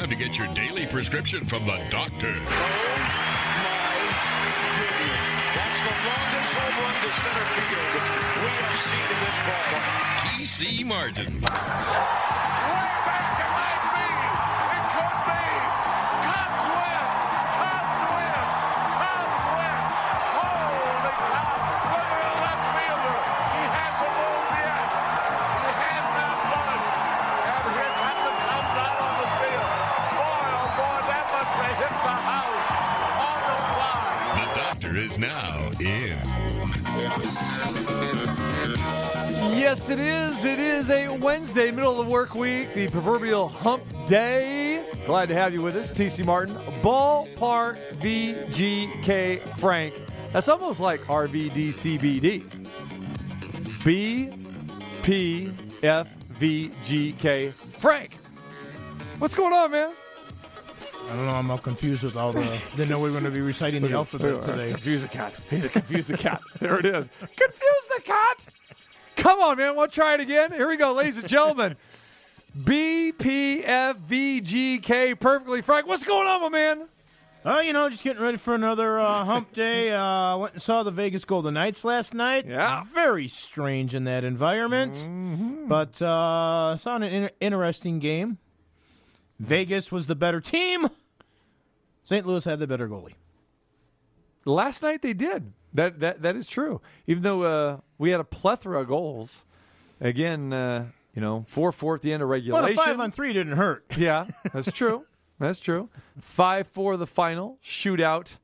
Time to get your daily prescription from the doctor. Oh my goodness. That's the longest home run to center field we have seen in this ballpark. TC Martin. Now in. Yes, it is. It is a Wednesday, middle of the work week, the proverbial hump day. Glad to have you with us, TC Martin. Ballpark VGK Frank. That's almost like RVDCBD. BPFVGK Frank. What's going on, man? I don't know. I'm all confused with all the. Didn't know we were going to be reciting the alphabet today. Confuse the cat. He's a confuse the cat. There it is. Confuse the cat. Come on, man. We'll try it again. Here we go, ladies and gentlemen. BPFVGK perfectly frank. What's going on, my man? Oh, you know, just getting ready for another uh, hump day. Uh, went and saw the Vegas Golden Knights last night. Yeah. Very strange in that environment. But uh, saw an in- interesting game. Vegas was the better team. St. Louis had the better goalie. Last night they did. That that that is true. Even though uh, we had a plethora of goals. Again, uh, you know, four four at the end of But regulation. a five on three didn't hurt. Yeah, that's true. That's true. Five four the final shootout,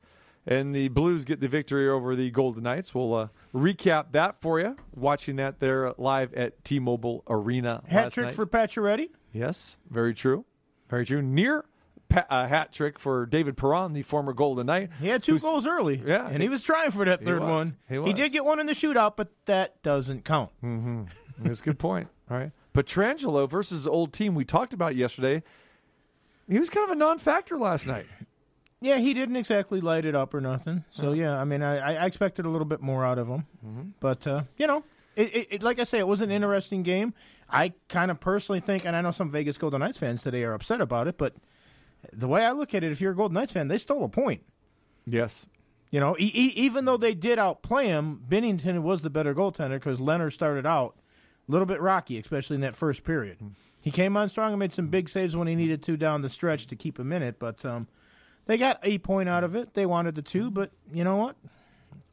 and the Blues get the victory over the Golden Knights. We'll uh, recap that for you. Watching that there live at T-Mobile Arena. Hat trick night. for Pacioretty. yes, very true, very true. Near pa- uh, hat trick for David Perron, the former Golden Knight. He had two goals early. Yeah. And he was trying for that He third was. one. He was. did get one in the shootout, but that doesn't count. That's a good point. All right. Pietrangelo versus old team we talked about yesterday. He was kind of a non-factor last night. Yeah, he didn't exactly light it up or nothing. So yeah, I mean, I, I expected a little bit more out of him, but uh, you know, it, it, it, like I say, it was an interesting game. I kind of personally think, and I know some Vegas Golden Knights fans today are upset about it, but the way I look at it, if you're a Golden Knights fan, they stole a point. Yes. You know, e- e- even though they did outplay him, Binnington was the better goaltender because Lehner started out a little bit rocky, especially in that first period. He came on strong and made some big saves when he needed to down the stretch to keep him in it, but um, they got a point out of it. They wanted the two, but you know what?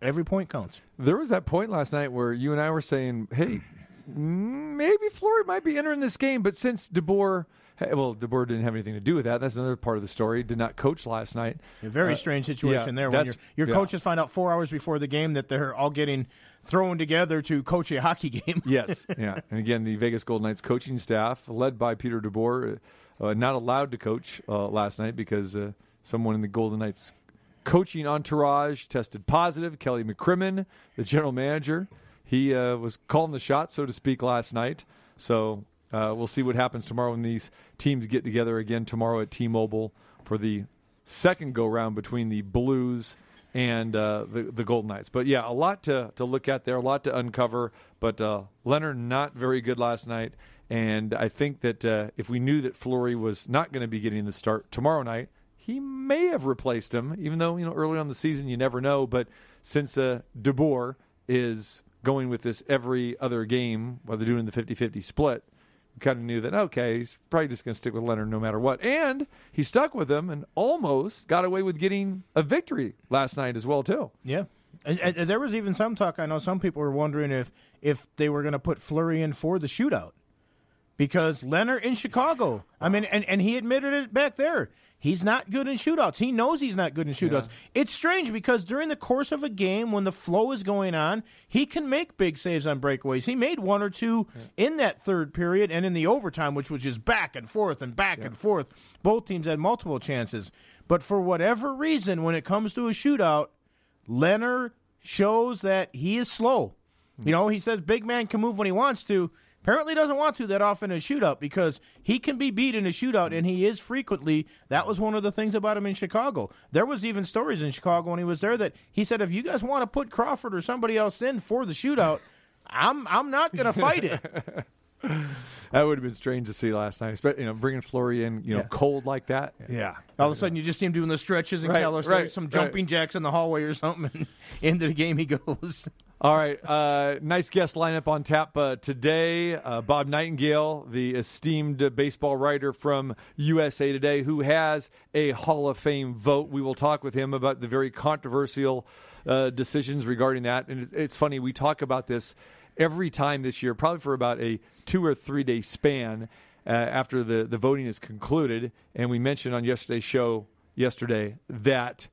Every point counts. There was that point last night where you and I were saying, "Hey, maybe Fleury might be entering this game," but since DeBoer, well, DeBoer didn't have anything to do with that. That's another part of the story. Did not coach last night. A very Uh, strange situation yeah, there when your, your yeah. coaches find out four hours before the game that they're all getting thrown together to coach a hockey game. Yes, yeah. And again, the Vegas Golden Knights coaching staff, led by Peter DeBoer, uh, not allowed to coach uh, last night because uh, someone in the Golden Knights coaching entourage tested positive. Kelly McCrimmon, the general manager, he uh, was calling the shots, so to speak, last night. So uh, we'll see what happens tomorrow when these teams get together again tomorrow at T-Mobile for the second go round between the Blues and uh, the the Golden Knights. But yeah, a lot to to look at there, a lot to uncover. But uh, Lehner not very good last night, and I think that uh, if we knew that Fleury was not going to be getting the start tomorrow night, he may have replaced him. Even though you know early on the season you never know, but since uh, DeBoer is going with this every other game, while they're doing the 50-50 split, kind of knew that okay, he's probably just going to stick with Lehner no matter what. And he stuck with him and almost got away with getting a victory last night as well too. Yeah. And, and there was even some talk. I know some people were wondering if if they were going to put Fleury in for the shootout. because Lehner in Chicago. I mean, and, and he admitted it back there. He's not good in shootouts. He knows he's not good in shootouts. It's strange because during the course of a game, when the flow is going on, he can make big saves on breakaways. He made one or two in that third period and in the overtime, which was just back and forth and back and forth. Both teams had multiple chances. But for whatever reason, when it comes to a shootout, Lehner shows that he is slow. Hmm. You know, he says big man can move when he wants to. Apparently doesn't want to that often in a shootout because he can be beat in a shootout and he is frequently. That was one of the things about him in Chicago. There was even stories in Chicago when he was there that he said if you guys want to put Crawford or somebody else in for the shootout, I'm I'm not going to fight it. That would have been strange to see last night, especially you know bringing Fleury in, you know, Yeah. cold like that. Yeah, All of a sudden, you just see him doing the stretches and Right, Keller right, some right. jumping jacks in the hallway or something. And into the game he goes. All right, uh, nice guest lineup on tap uh, today. Uh, Bob Nightengale, the esteemed baseball writer from USA Today, who has a Hall of Fame vote. We will talk with him about the very controversial uh, decisions regarding that. And it's funny, we talk about this every time this year, probably for about a two or three day span uh, after the, the voting is concluded. And we mentioned on yesterday's show yesterday that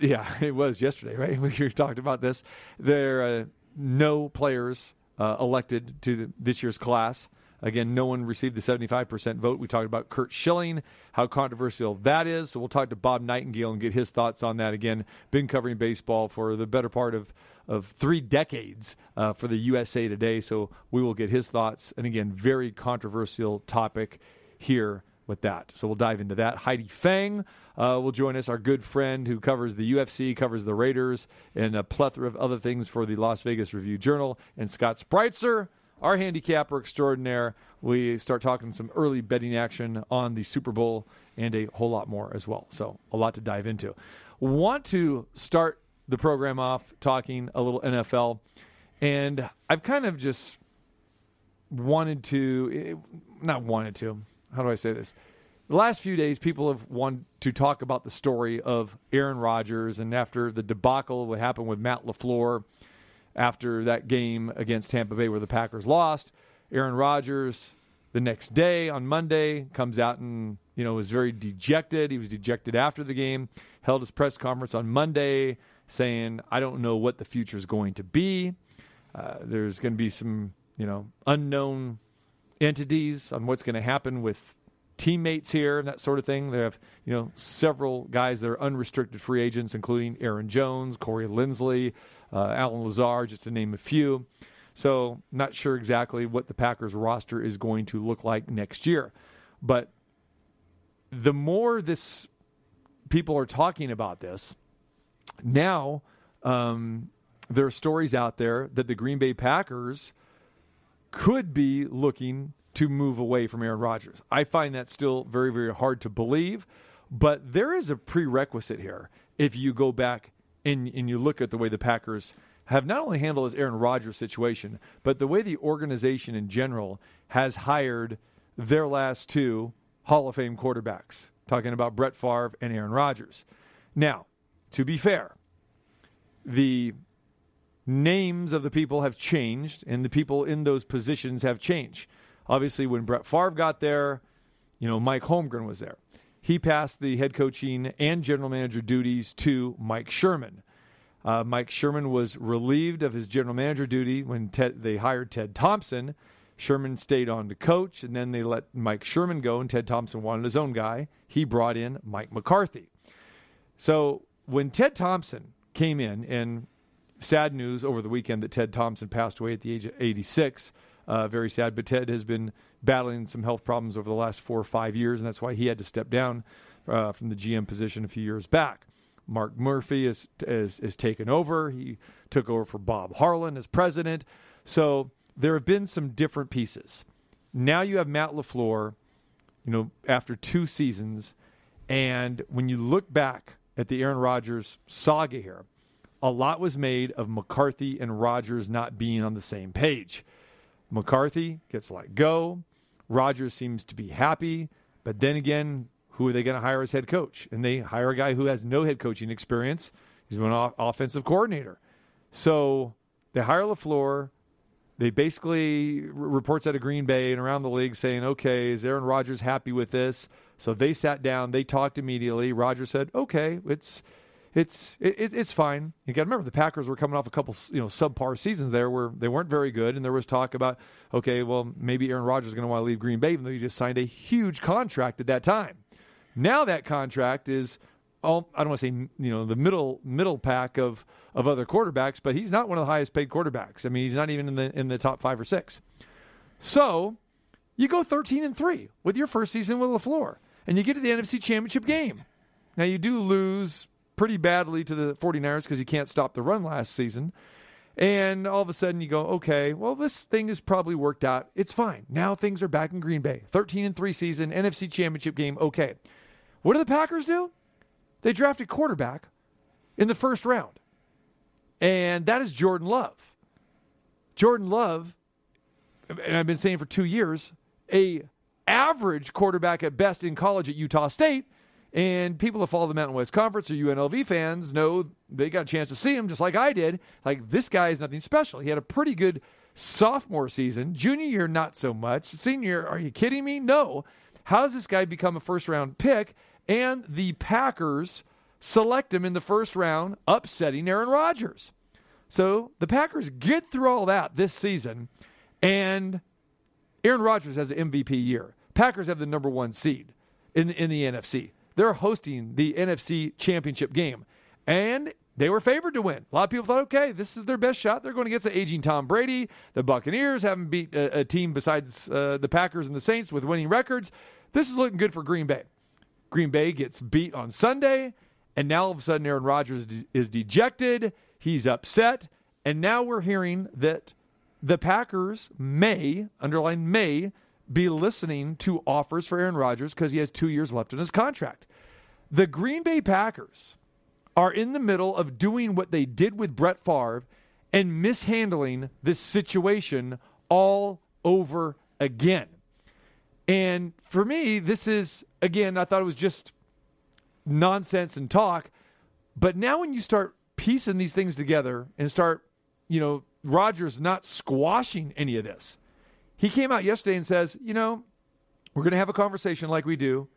yeah, it was yesterday, right? We talked about this. There are uh, no players uh, elected to the, this year's class. Again, no one received the 75% vote. We talked about Curt Schilling, how controversial that is. So we'll talk to Bob Nightengale and get his thoughts on that. Again, been covering baseball for the better part of, of three decades uh, for the USA Today. So we will get his thoughts. And again, very controversial topic here with that. So we'll dive into that. Heidi Fang uh, will join us, our good friend who covers the UFC, covers the Raiders, and a plethora of other things for the Las Vegas Review Journal. And Scott Spreitzer, our handicapper extraordinaire. We start talking some early betting action on the Super Bowl and a whole lot more as well. So a lot to dive into. Want to start the program off talking a little NFL. And I've kind of just wanted to, eh, not wanted to, how do I say this? The last few days, people have wanted to talk about the story of Aaron Rodgers, and after the debacle, what happened with Matt LaFleur after that game against Tampa Bay where the Packers lost, Aaron Rodgers the next day on Monday comes out and you know was very dejected. He was dejected after the game, held his press conference on Monday saying, "I don't know what the future is going to be. Uh, there's going to be some you know unknown entities on what's going to happen with teammates here and that sort of thing. They have, you know, several guys that are unrestricted free agents, including Aaron Jones, Corey Linsley, uh, Allen Lazard, just to name a few. So, not sure exactly what the Packers roster is going to look like next year. But the more this people are talking about this, now um, there are stories out there that the Green Bay Packers could be looking to move away from Aaron Rodgers. I find that still very, very hard to believe, but there is a prerequisite here. If you go back and, and you look at the way the Packers have not only handled this Aaron Rodgers situation, but the way the organization in general has hired their last two Hall of Fame quarterbacks, talking about Brett Favre and Aaron Rodgers. Now, to be fair, the names of the people have changed and the people in those positions have changed. Obviously, when Brett Favre got there, you know, Mike Holmgren was there. He passed the head coaching and general manager duties to Mike Sherman. Uh, Mike Sherman was relieved of his general manager duty when Ted, they hired Ted Thompson. Sherman stayed on to coach, and then they let Mike Sherman go, and Ted Thompson wanted his own guy. He brought in Mike McCarthy. So when Ted Thompson came in, and sad news over the weekend that Ted Thompson passed away at the age of 86. Uh, very sad, but Ted has been battling some health problems over the last four or five years, and that's why he had to step down uh, from the GM position a few years back. Mark Murphy is, is is taken over. He took over for Bob Harlan as president. So there have been some different pieces. Now you have Matt LaFleur, you know, after two seasons, and when you look back at the Aaron Rodgers saga here, a lot was made of McCarthy and Rodgers not being on the same page. McCarthy gets let go. Rodgers seems to be happy, but then again, who are they going to hire as head coach? And they hire a guy who has no head coaching experience. He's an off- offensive coordinator. So they hire LaFleur. they basically r- reports out of Green Bay and around the league saying, "Okay, is Aaron Rodgers happy with this?" So they sat down, they talked immediately. Rodgers said, "Okay, it's it's it, it- it's fine." You got to remember the Packers were coming off a couple you know subpar seasons there where they weren't very good, and there was talk about, okay, well maybe Aaron Rodgers is going to want to leave Green Bay, even though he just signed a huge contract at that time. Now that contract is all I don't want to say you know the middle middle pack of of other quarterbacks, but he's not one of the highest paid quarterbacks. I mean, he's not even in the in the top five or six. So you go 13 and 3 with your first season with LaFleur, and you get to the NFC Championship game. Now, you do lose pretty badly to the 49ers because you can't stop the run last season. And all of a sudden you go, okay, well, this thing is probably worked out. It's fine. Now things are back in Green Bay. 13 and 3 season, NFC Championship game, okay. What do the Packers do? They drafted quarterback in the first round. And that is Jordan Love. Jordan Love and I've been saying for two years, a average quarterback at best in college at Utah State. And people that follow the Mountain West Conference or UNLV fans know they got a chance to see him just like I did. Like this guy is nothing special. He had a pretty good sophomore season. Junior year, not so much. Senior, are you kidding me? No. How does this guy become a first round pick? And the Packers select him in the first round, upsetting Aaron Rodgers. So the Packers get through all that this season, and Aaron Rodgers has an MVP year. Packers have the number one seed in in the NFC. They're hosting the NFC Championship game, and they were favored to win. A lot of people thought, okay, this is their best shot. They're going against the aging Tom Brady. The Buccaneers haven't beat a, a team besides uh, the Packers and the Saints with winning records. This is looking good for Green Bay. Green Bay gets beat on Sunday, and now all of a sudden Aaron Rodgers is dejected. He's upset, and now we're hearing that the Packers may, underline may, be listening to offers for Aaron Rodgers because he has two years left in his contract. The Green Bay Packers are in the middle of doing what they did with Brett Favre and mishandling this situation all over again. And for me, this is, again, I thought it was just nonsense and talk. But now when you start piecing these things together and start, you know, Rodgers not squashing any of this, he came out yesterday and says, you know, we're going to have a conversation like we do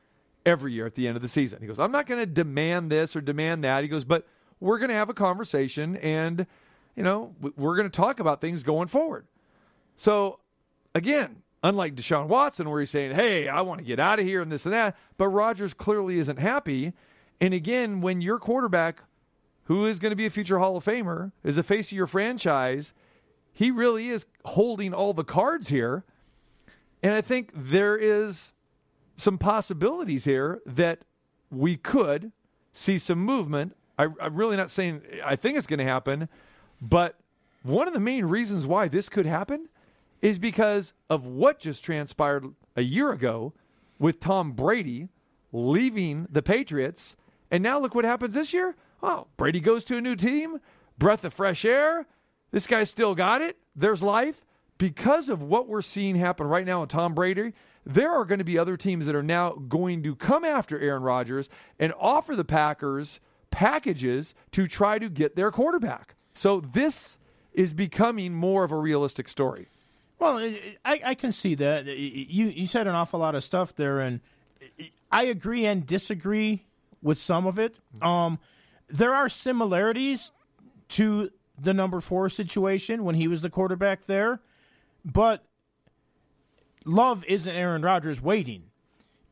every year at the end of the season. He goes, I'm not going to demand this or demand that. He goes, but we're going to have a conversation and, you know, we're going to talk about things going forward. So, again, unlike Deshaun Watson, where he's saying, hey, I want to get out of here and this and that, but Rodgers clearly isn't happy. And again, when your quarterback, who is going to be a future Hall of Famer, is the face of your franchise, he really is holding all the cards here. And I think there is some possibilities here that we could see some movement. I, I'm really not saying I think it's going to happen, but one of the main reasons why this could happen is because of what just transpired a year ago with Tom Brady leaving the Patriots. And now look what happens this year. Oh, Brady goes to a new team, breath of fresh air. This guy still got it. There's life. Because of what we're seeing happen right now with Tom Brady, there are going to be other teams that are now going to come after Aaron Rodgers and offer the Packers packages to try to get their quarterback. So this is becoming more of a realistic story. Well, I, I can see that. You you said an awful lot of stuff there, and I agree and disagree with some of it. Um, there are similarities to the number four situation when he was the quarterback there, but Love isn't Aaron Rodgers waiting.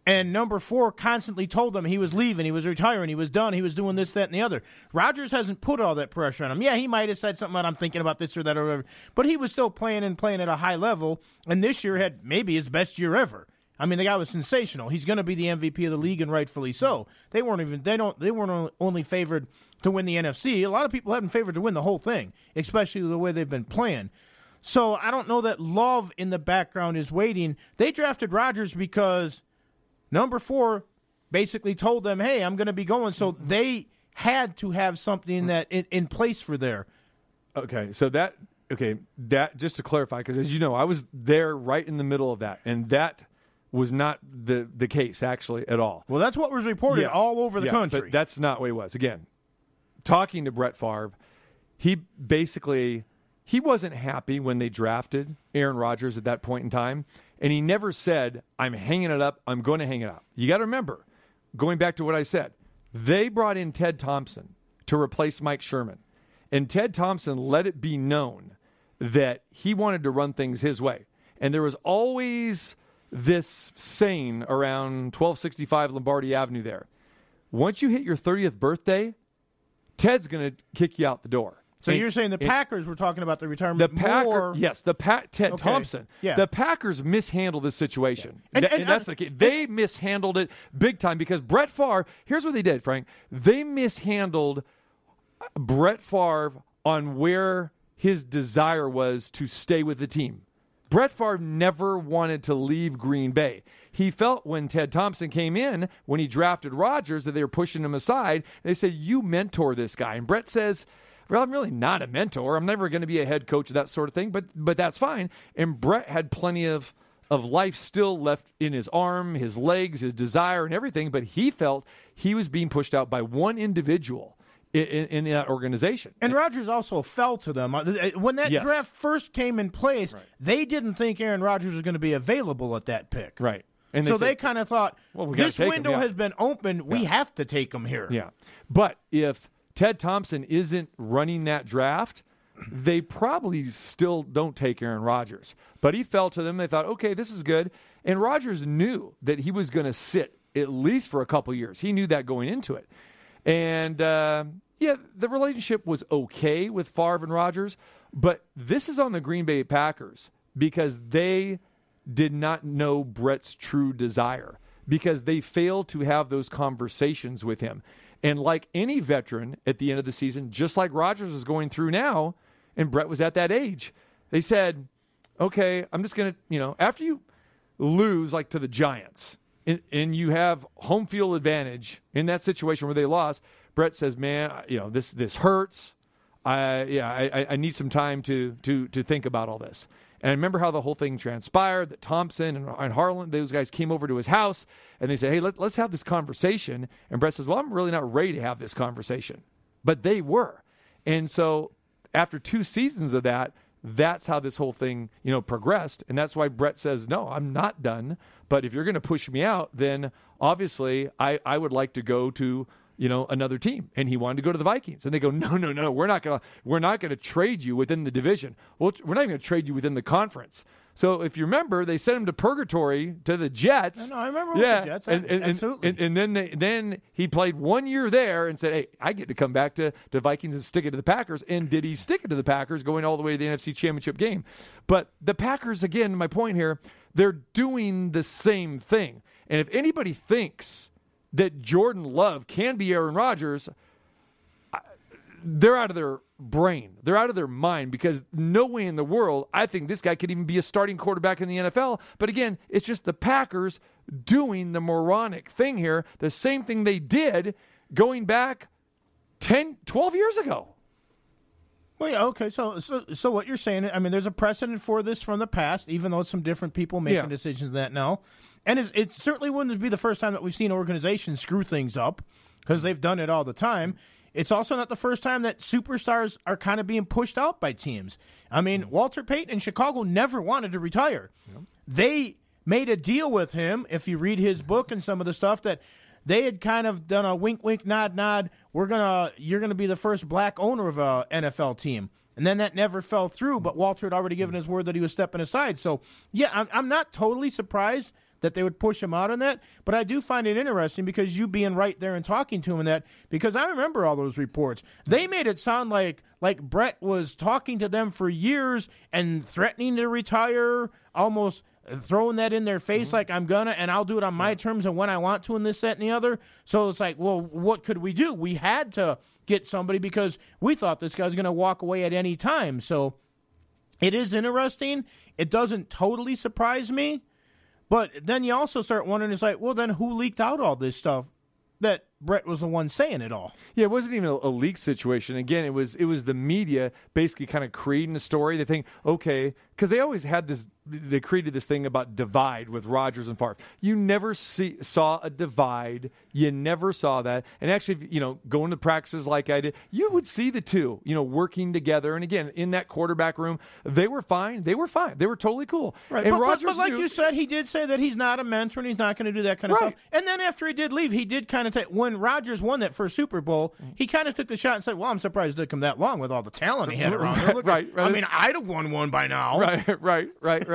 And number four constantly told them he was leaving, he was retiring, he was done, he was doing this, that, and the other. Rodgers hasn't put all that pressure on him. Yeah, he might have said something about I'm thinking about this or that or whatever, but he was still playing and playing at a high level. And this year had maybe his best year ever. I mean, the guy was sensational. He's going to be the MVP of the league, and rightfully so. They weren't even they don't they weren't only favored to win the NFC. A lot of people them favored to win the whole thing, especially the way they've been playing. So I don't know that Love in the background is waiting. They drafted Rodgers because number four basically told them, "Hey, I'm going to be going." So they had to have something that in, in place for there. Okay, so that okay that just to clarify because as you know, I was there right in the middle of that, and that was not the the case actually at all. Well, that's what was reported Yeah. all over the Yeah, country. But that's not what it was. Again, talking to Brett Favre, he basically he wasn't happy when they drafted Aaron Rodgers at that point in time, and he never said, "I'm hanging it up. I'm going to hang it up." You got to remember, going back to what I said, they brought in Ted Thompson to replace Mike Sherman, and Ted Thompson let it be known that he wanted to run things his way, and there was always this saying around 1265 Lombardi Avenue there. Once you hit your 30th birthday, Ted's going to kick you out the door. So And- you're saying the Packers were talking about the retirement. the Packer, more? yes, the Pat Ted Okay. Thompson. Yeah. The Packers mishandled this situation, And- Th- and- and, that's and- the key. They mishandled it big time because Brett Favre. Here's what they did, Frank. They mishandled uh, Brett Favre on where his desire was to stay with the team. Brett Favre never wanted to leave Green Bay. He felt when Ted Thompson came in, when he drafted Rodgers, that they were pushing him aside. They said, You mentor this guy. And Brett says, Well, I'm really not a mentor. I'm never going to be a head coach, that sort of thing, but but that's fine. And Brett had plenty of of life still left in his arm, his legs, his desire, and everything, but he felt he was being pushed out by one individual in, in, that organization. And Rodgers also fell to them. Uh, When that Yes. draft first came in place, they didn't think Aaron Rodgers was going to be available at that pick. right. And so said- they kind of thought, Well, we this window yeah. has been open. We have to take him here. Yeah. But if Ted Thompson isn't running that draft, they probably still don't take Aaron Rodgers. But he fell to them. They thought, okay, this is good. And Rodgers knew that he was going to sit at least for a couple years. He knew that going into it. And uh, yeah, the relationship was okay with Favre and Rodgers. But this is on the Green Bay Packers because they did not know Brett's true desire because they failed to have those conversations with him. And like any veteran at the end of the season, just like Rodgers is going through now, and Brett was at that age, they said, okay, I'm just going to, you know, after you lose like to the Giants and, and you have home field advantage in that situation where they lost, Brett says, man, you know, this, this hurts. I, yeah, I, I- need some time to, to, to think about all this. And I remember how the whole thing transpired that Thompson and, and Harlan, those guys came over to his house and they said, hey, let, let's have this conversation. And Brett says, well, I'm really not ready to have this conversation. But they were. And so after two seasons of that, that's how this whole thing, you know, progressed. And that's why Brett says, no, I'm not done. But if you're going to push me out, then obviously I, I would like to go to, you know, another team. And he wanted to go to the Vikings. And they go, no, no, no, we're not going to, we're not going to trade you within the division. Well, we're not even going to trade you within the conference. So if you remember, they sent him to purgatory to the Jets. I know, I remember with yeah, the Jets. And, and, and- absolutely. and, and then they, then he played one year there and said, "Hey, I get to come back to, to Vikings and stick it to the Packers." And did he stick it to the Packers, going all the way to the NFC Championship game? But the Packers, again, my point here, they're doing the same thing. And if anybody thinks that Jordan Love can be Aaron Rodgers, they're out of their brain. They're out of their mind because no way in the world I think this guy could even be a starting quarterback in the NFL. But again, it's just the Packers doing the moronic thing here, the same thing they did going back 10, 12 years ago. Well, yeah, okay. So, so, so what you're saying? I mean, there's a precedent for this from the past, even though it's some different people making Yeah. decisions that now, and it's, it certainly wouldn't be the first time that we've seen organizations screw things up because they've done it all the time. It's also not the first time that superstars are kind of being pushed out by teams. I mean, mm. Walter Payton in Chicago never wanted to retire. They made a deal with him. If you read his mm-hmm. book and some of the stuff that they had kind of done a wink, wink, nod, nod. We're gonna, you're gonna be the first black owner of a NFL team, and then that never fell through. But Walter had already given mm. his word that he was stepping aside. So yeah, I'm, I'm not totally surprised that they would push him out on that. But I do find it interesting because you being right there and talking to him and that because I remember all those reports. They made it sound like like Brett was talking to them for years and threatening to retire, almost throwing that in their face mm-hmm. like I'm gonna and I'll do it on my terms and when I want to and this, that, and the other. So it's like, well, what could we do? We had to get somebody because we thought this guy's gonna walk away at any time. So it is interesting. It doesn't totally surprise me. But then you also start wondering, it's like, well, then who leaked out all this stuff that Brett was the one saying it all. Yeah, it wasn't even a, a leak situation. Again, it was it was the media basically kind of creating a story. They think, okay, because they always had this. They created this thing about divide with Rodgers and Favre. You never see saw a divide. You never saw that. And actually, you know, going to practices like I did, you would see the two, you know, working together. And again, in that quarterback room, they were fine. They were fine. They were totally cool. Right, And but, but- but like knew- you said, he did say that he's not a mentor and he's not going to do that kind of Right. stuff. And then after he did leave, he did kind of take when Rodgers won that first Super Bowl, he kind of took the shot and said, "Well, I'm surprised it took him that long with all the talent he had around." at- Right, right. I mean, I'd have won one by now. right, right, right, right.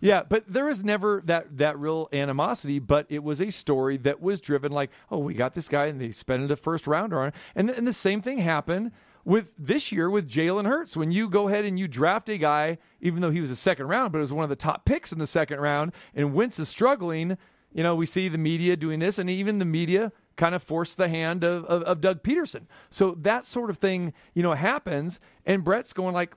Yeah, but there was never that that real animosity. But it was a story that was driven like, oh, we got this guy, and they spent a first rounder on it, and and the same thing happened with this year with Jalen Hurts. When you go ahead and you draft a guy, even though he was a second round, but it was one of the top picks in the second round, and Wentz is struggling. You know, we see the media doing this, and even the media kind of forced the hand of, of, of Doug Pederson. So that sort of thing, you know, happens, and Brett's going like,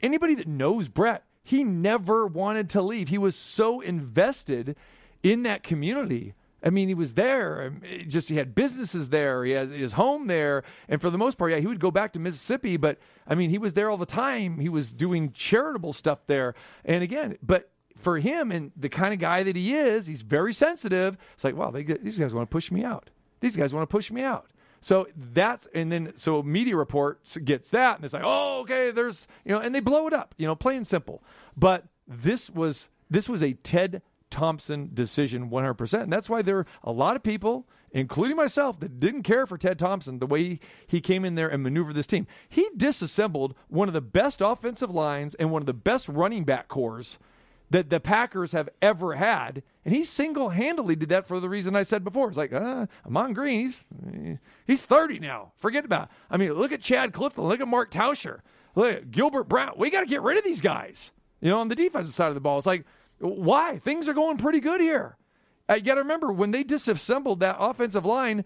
anybody that knows Brett, he never wanted to leave. He was so invested in that community. I mean, he was there. um, it Just he had businesses there. He had his home there, and for the most part, yeah, he would go back to Mississippi. But I mean, he was there all the time. He was doing charitable stuff there. And again, but for him and the kind of guy that he is, he's very sensitive. It's like, wow, they these guys want to push me out. These guys want to push me out. So that's and then so media reports gets that and it's like, oh, okay, there's you know, and they blow it up, you know, plain and simple. But this was this was a Ted Thompson decision 100%. And that's why there are a lot of people, including myself, that didn't care for Ted Thompson the way he, he came in there and maneuvered this team. He disassembled one of the best offensive lines and one of the best running back corps that the Packers have ever had. And he single handedly did that for the reason I said before. It's like, uh, Ahman Green, he's, he's 30 now. Forget about it. I mean, look at Chad Clifton. Look at Mark Tauscher. Look at Gilbert Brown. We got to get rid of these guys, you know, on the defensive side of the ball. It's like, why? Things are going pretty good here. Uh, you got to remember, when they disassembled that offensive line,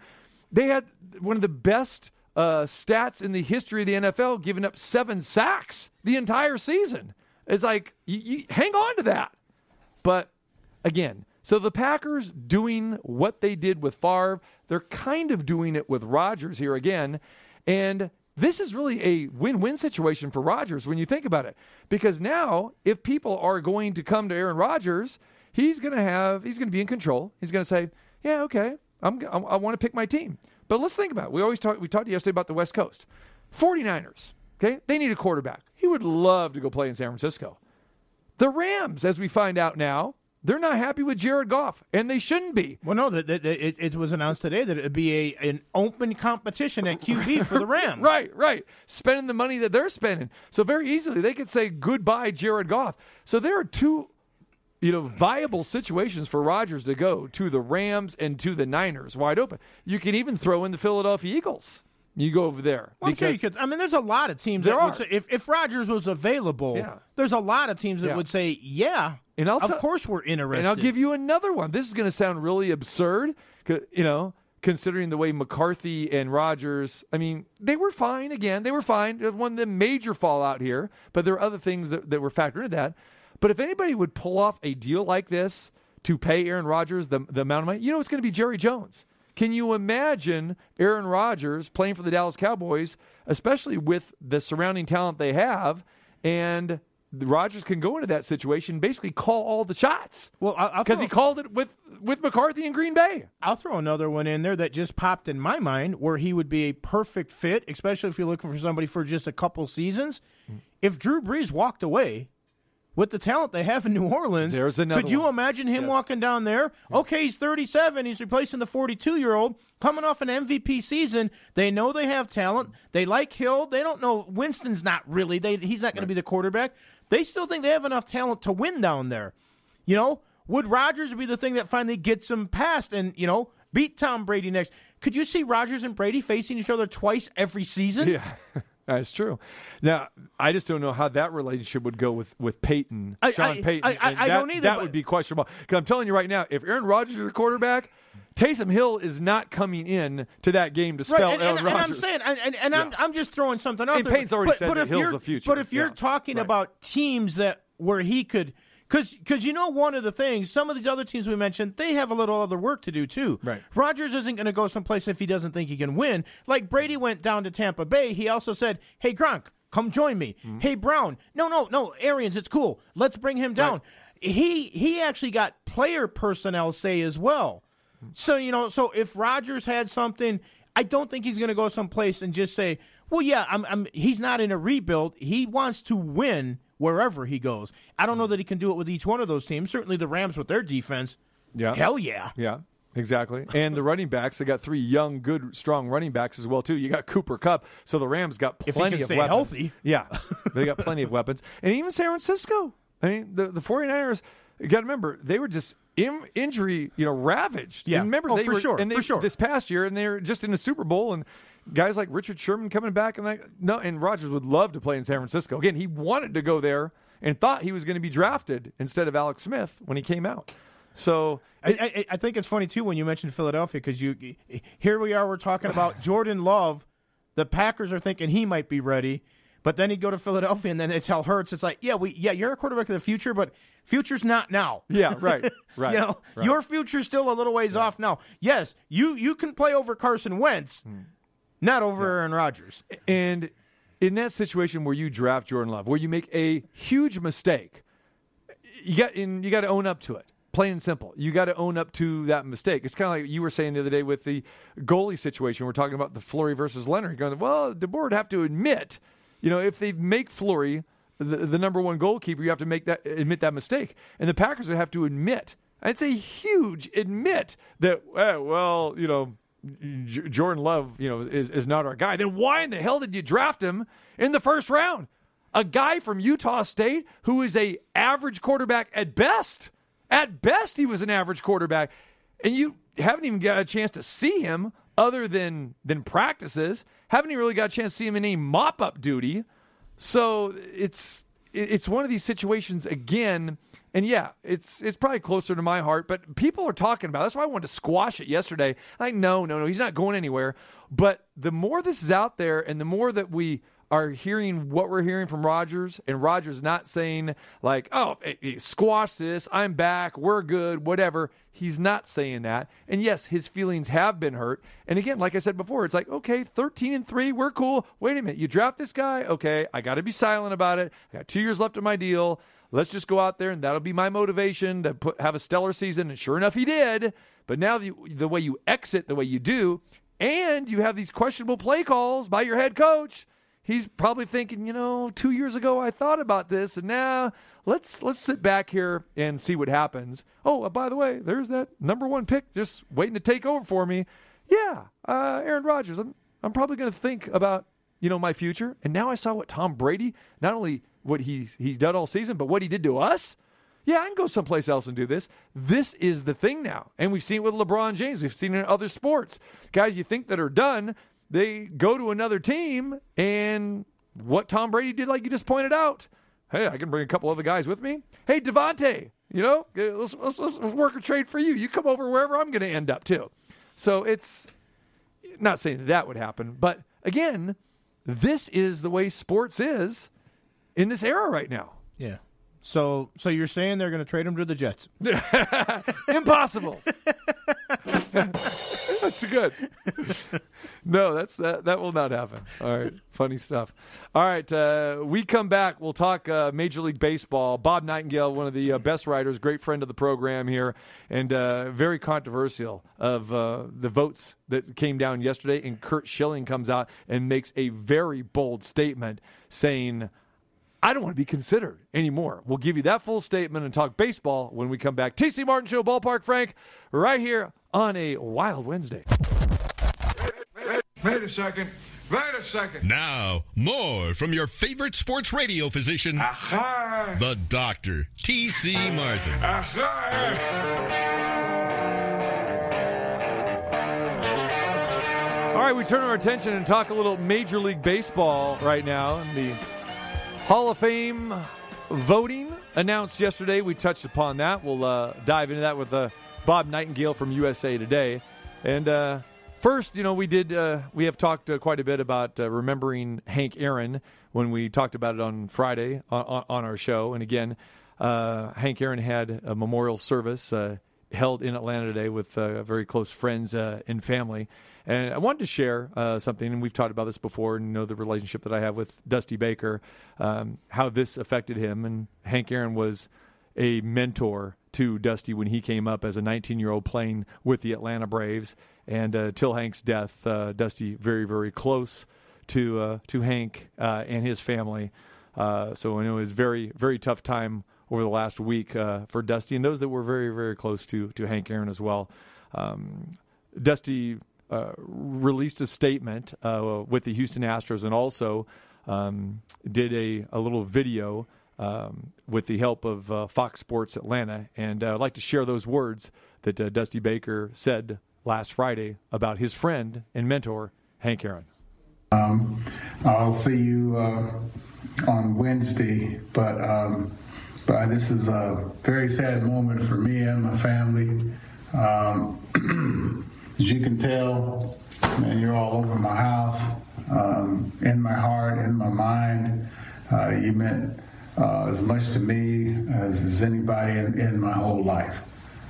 they had one of the best uh, stats in the history of the NFL, giving up seven sacks the entire season. It's like, you, you hang on to that. But again, so the Packers doing what they did with Favre, they're kind of doing it with Rodgers here again. And this is really a win win situation for Rodgers when you think about it. Because now, if people are going to come to Aaron Rodgers, he's going to have, he's going to be in control. He's going to say, yeah, okay, I'm, I, I want to pick my team. But let's think about it. We always talk, we talked yesterday about the West Coast 49ers. Okay, they need a quarterback. He would love to go play in San Francisco. The Rams, as we find out now, they're not happy with Jared Goff, and they shouldn't be. Well, no, that, that, that- it, it was announced today that it would be a an open competition at QB for the Rams. Right, right. Spending the money that they're spending. So very easily they could say goodbye, Jared Goff. So there are two, you know, viable situations for Rodgers to go to the Rams and to the Niners wide open. You can even throw in the Philadelphia Eagles. You go over there. Well, I'm sure you could. I mean, there's a lot of teams There that would are. say if if Rodgers was available, Yeah. there's a lot of teams that Yeah. would say, yeah, And I'll of tell- course we're interested. And I'll give you another one. This is going to sound really absurd, you know, considering the way McCarthy and Rodgers. I mean, they were fine. Again, they were fine. There's one of the major fallout here, but there are other things that, that were factored into that. But if anybody would pull off a deal like this to pay Aaron Rodgers the the amount of money, you know, it's going to be Jerry Jones. Can you imagine Aaron Rodgers playing for the Dallas Cowboys, especially with the surrounding talent they have, and Rodgers can go into that situation, and basically call all the shots. Well, because he called it with with McCarthy in Green Bay. I'll throw another one in there that just popped in my mind where he would be a perfect fit, especially if you're looking for somebody for just a couple seasons. If Drew Brees walked away with the talent they have in New Orleans, There's another could you one. imagine him Yes. walking down there? Okay, he's 37. He's replacing the 42 year old coming off an MVP season. They know they have talent. They like Hill. They don't know Winston's not really. They he's not going to be the quarterback. They still think they have enough talent to win down there. You know, would Rodgers be the thing that finally gets him past and you know beat Tom Brady next? Could you see Rodgers and Brady facing each other twice every season? Yeah, that's true. Now, I just don't know how that relationship would go with with Payton, I- Sean I- Payton. I- I- that, don't either, That would be questionable. Because I'm telling you right now, if Aaron Rodgers is the quarterback, Taysom Hill is not coming in to that game to spell Right, and, Aaron and, and I'm saying, and, and, I'm, I'm just throwing something out And there. Payne's already but, said but that Hill's the future. But if you're talking right. about teams that where he could Because because you know one of the things, some of these other teams we mentioned, they have a little other work to do too. Right. Rodgers isn't going to go someplace if he doesn't think he can win. Like Brady went down to Tampa Bay, he also said, "Hey Gronk, come join me." Mm-hmm. Hey Brown, no, no, no, Arians, it's cool. Let's bring him down. He he actually got player personnel say as well. So you know, so if Rodgers had something, I don't think he's going to go someplace and just say, "Well, yeah, I'm, I'm." He's not in a rebuild. He wants to win wherever he goes. I don't know hmm. that he can do it with each one of those teams. Certainly, the Rams with their defense. Yeah. Hell yeah. Yeah, exactly. And the running backs, they got three young, good, strong running backs as well too. You got Cooper Kupp, so the Rams got plenty of weapons. healthy. Yeah, they got plenty of weapons, and even San Francisco. I mean, the the 49ers. You got to remember they were just in, injury, you know, ravaged. Yeah. And remember Oh, they for were, sure, and they, for sure. This past year, and they're just in the Super Bowl, and guys like Richard Sherman coming back, and like no, and Rodgers would love to play in San Francisco again. He wanted to go there and thought he was going to be drafted instead of Alex Smith when he came out. So I, I, I think it's funny too when you mentioned Philadelphia because you here we are we're talking about Jordan Love. The Packers are thinking he might be ready, but then he'd go to Philadelphia and then they tell Hurts it's like yeah we yeah you're a quarterback of the future, but future's not now. yeah, right, right. you know right. your future's still a little ways off now. Yes, you you can play over Carson Wentz, Hmm. Not over Aaron Rodgers. And in that situation where you draft Jordan Love, where you make a huge mistake, you got you got to own up to it. Plain and simple. You got to own up to that mistake. It's kind of like you were saying the other day with the goalie situation. We're talking about the Fleury versus Lehner. Going, well, DeBoer would have to admit, you know, if they make Fleury the, the number one goalkeeper, you have to make that admit that mistake, and the Packers would have to admit. It's a huge admit that, eh, well, you know, J- Jordan Love, you know, is, is not our guy. Then why in the hell did you draft him in the first round? A guy from Utah State who is a average quarterback at best. At best, he was an average quarterback, and you haven't even got a chance to see him other than than practices. Haven't even really got a chance to see him in any mop up duty. So it's it's one of these situations again. And yeah, it's it's probably closer to my heart, but people are talking about. it. That's why I wanted to squash it yesterday. Like, no, no, no, he's not going anywhere. But the more this is out there, and the more that we are hearing what we're hearing from Rodgers, and Rodgers not saying like, "Oh, eh, eh, squash this, I'm back, we're good, whatever." He's not saying that. And yes, his feelings have been hurt. And again, like I said before, it's like, okay, 13 and 3, we're cool. Wait a minute, you draft this guy? Okay, I got to be silent about it. I got 2 years left of my deal. Let's just go out there and that'll be my motivation to put have a stellar season. And sure enough, he did. But now the, the way you exit, the way you do, and you have these questionable play calls by your head coach, he's probably thinking, you know, two years ago I thought about this, and now let's let's sit back here and see what happens. Oh, uh, by the way, there's that number one pick just waiting to take over for me. Yeah, uh, Aaron Rodgers. I'm I'm probably going to think about you know my future. And now I saw what Tom Brady, not only what he he's done all season, but what he did to us. Yeah, I can go someplace else and do this. This is the thing now. And we've seen it with LeBron James. We've seen it in other sports. Guys you think that are done, they go to another team and what Tom Brady did, like you just pointed out. Hey, I can bring a couple other guys with me. Hey, Davante, you know, uh, let's, let's, let's work a trade for you. You come over wherever I'm going to end up too. So it's not saying that, that would happen, but again, this is the way sports is in this era right now. Yeah. So so you're saying they're going to trade him to the Jets? Impossible. that's good. no, that's that. That will not happen. All right, funny stuff. All right, uh, we come back. We'll talk uh, Major League Baseball. Bob Nightengale, one of the uh, best writers, great friend of the program here, and uh, very controversial of uh, the votes that came down yesterday. And Curt Schilling comes out and makes a very bold statement saying. I don't want to be considered anymore. We'll give you that full statement and talk baseball when we come back. TC Martin Show, Ballpark Frank, right here on a Wild Wednesday. Wait a second. Wait a second. Now, more from your favorite sports radio physician, Aha. the doctor, T.C. Martin. Aha. All right, we turn our attention and talk a little Major League Baseball right now. And the Hall of Fame voting announced yesterday. We touched upon that. We'll uh, dive into that with uh, Bob Nightengale from USA Today. And uh, first, you know, we did uh, we have talked uh, quite a bit about uh, remembering Hank Aaron when we talked about it on Friday on, on, our show. And again, Hank Aaron had a memorial service held in Atlanta today with very close friends and family. And I wanted to share uh, something, and we've talked about this before, and you know the relationship that I have with Dusty Baker, um, how this affected him. And Hank Aaron was a mentor to Dusty when he came up as a 19 year old playing with the Atlanta Braves. And uh, till Hank's death, uh, Dusty very, very close to uh, to Hank uh, and his family. Uh, so I know it was very, very tough time over the last week uh, for Dusty and those that were very, very close to to Hank Aaron as well. Um, Dusty uh, released a statement uh, with the Houston Astros and also um, did a, a little video um, with the help of uh, Fox Sports Atlanta. And uh, I'd like to share those words that uh, Dusty Baker said last Friday about his friend and mentor, Hank Aaron. Um, I'll see you on Wednesday, but, um, but this is a very sad moment for me and my family. As you can tell, man, you're all over my house, um, in my heart, in my mind. Uh, you meant uh, as much to me as, as anybody in, in my whole life.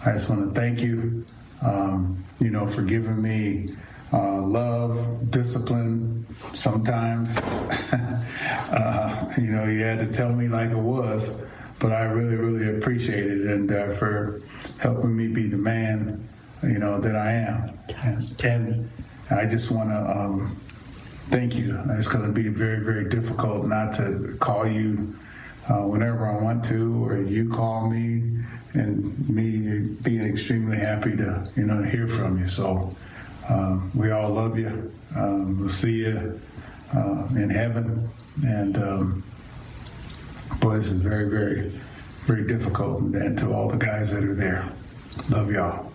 I just want to thank you, um, you know, for giving me uh, love, discipline. Sometimes, uh, you know, you had to tell me like it was, but I really, really appreciate it and uh, for helping me be the man, you know, that I am. And, I just want to um, thank you. It's going to be very, very difficult not to call you uh, whenever I want to, or you call me, and me being extremely happy to, you know, hear from you. So. Um, we all love you. Um, we'll see you uh, in heaven. And um, boy, this is very, very, very difficult. And to all the guys that are there, love y'all.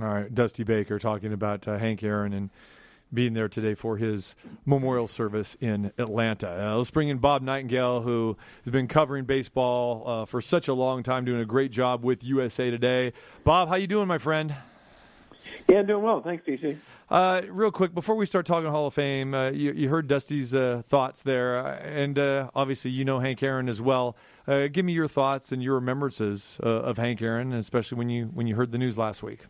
All right, Dusty Baker talking about uh, Hank Aaron and being there today for his memorial service in Atlanta. Uh, let's bring in Bob Nightengale, who has been covering baseball uh, for such a long time, doing a great job with USA Today. Bob, how you doing, my friend? Yeah, doing well. Thanks, TC. Uh, real quick, before we start talking Hall of Fame, uh, you, you, heard Dusty's uh, thoughts there, uh, and uh, obviously you know Hank Aaron as well. Uh, give me your thoughts and your remembrances of Hank Aaron, especially when you when you heard the news last week.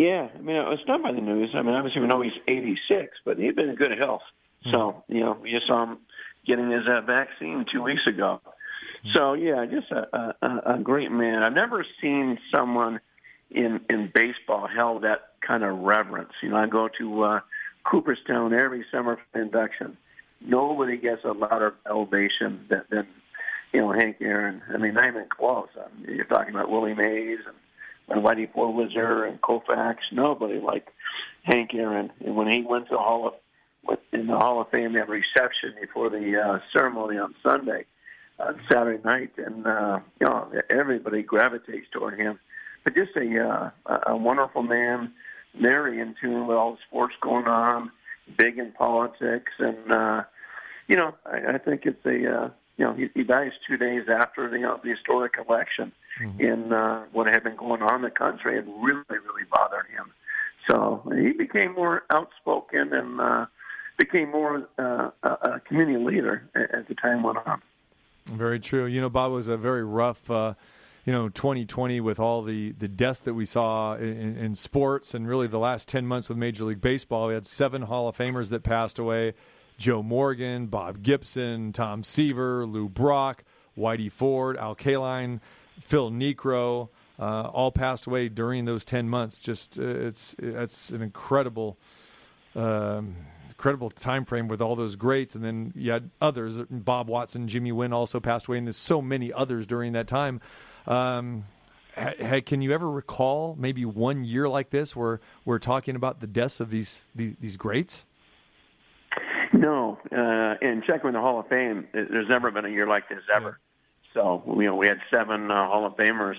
Yeah, I mean, I was stunned by the news. I mean, obviously we know he's 86, but he'd been in good health. Mm-hmm. So you know, we just saw him getting his vaccine two weeks ago. Mm-hmm. So yeah, just a, a, a great man. I've never seen someone in in baseball held that kind of reverence. You know, I go to uh, Cooperstown every summer for induction. Nobody gets a louder ovation than, than you know Hank Aaron. I mean, not even close. I mean, you're talking about Willie Mays and when Whitey there and Koufax. Nobody like Hank Aaron. And when he went to the Hall of in the Hall of Fame, that reception before the uh, ceremony on Sunday, uh, Saturday night, and uh, you know everybody gravitates toward him but just a uh, a wonderful man, very in tune with all the sports going on, big in politics, and uh, you know I, I think it's a uh, you know he, he dies two days after the you know, the historic election, mm-hmm. in uh, what had been going on in the country and really really bothered him. So he became more outspoken and uh, became more uh, a, a community leader as the time went on. Very true. You know, Bob was a very rough. Uh, you know 2020 with all the the deaths that we saw in, in, sports and really the last 10 months with Major League Baseball. We had seven Hall of Famers that passed away: Joe Morgan, Bob Gibson, Tom Seaver, Lou Brock, Whitey Ford, Al Kaline, Phil Niekro. Uh, all passed away during those 10 months. Just uh, it's it's an incredible. Um, incredible time frame with all those greats, and then you had others. Bob Watson, Jimmy Wynn also passed away, and there's so many others during that time. Um, ha, can you ever recall maybe one year like this where we're talking about the deaths of these these, these greats? No, uh, and checking with the Hall of Fame, there's never been a year like this ever. So you know, we had seven uh, Hall of Famers,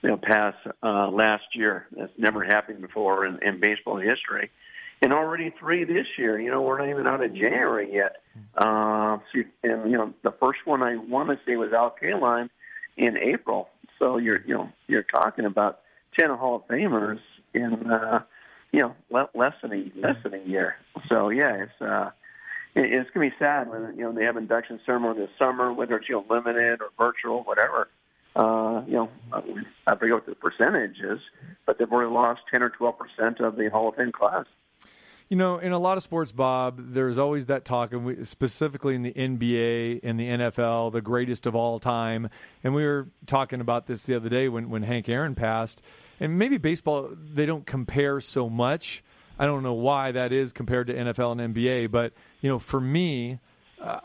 you know, pass uh, last year. That's never happened before in, in baseball history, and already three this year. You know, we're not even out of January yet. Uh, so, and you know, the first one I want to say was Al Kaline in April. So you're you know you're talking about ten Hall of Famers in uh, you know less than a less than a year. So yeah, it's uh, it's going to be sad when you know they have induction ceremony this summer, whether it's you know limited or virtual, whatever. Uh, you know, I forget what the percentage is, but they've already lost ten or twelve percent of the Hall of Fame class. You know, in a lot of sports, Bob, there's always that talk, and we, specifically in the NBA and the NFL, the greatest of all time. And we were talking about this the other day when, when Hank Aaron passed. And maybe baseball, they don't compare so much. I don't know why that is compared to NFL and NBA. But, you know, for me, uh,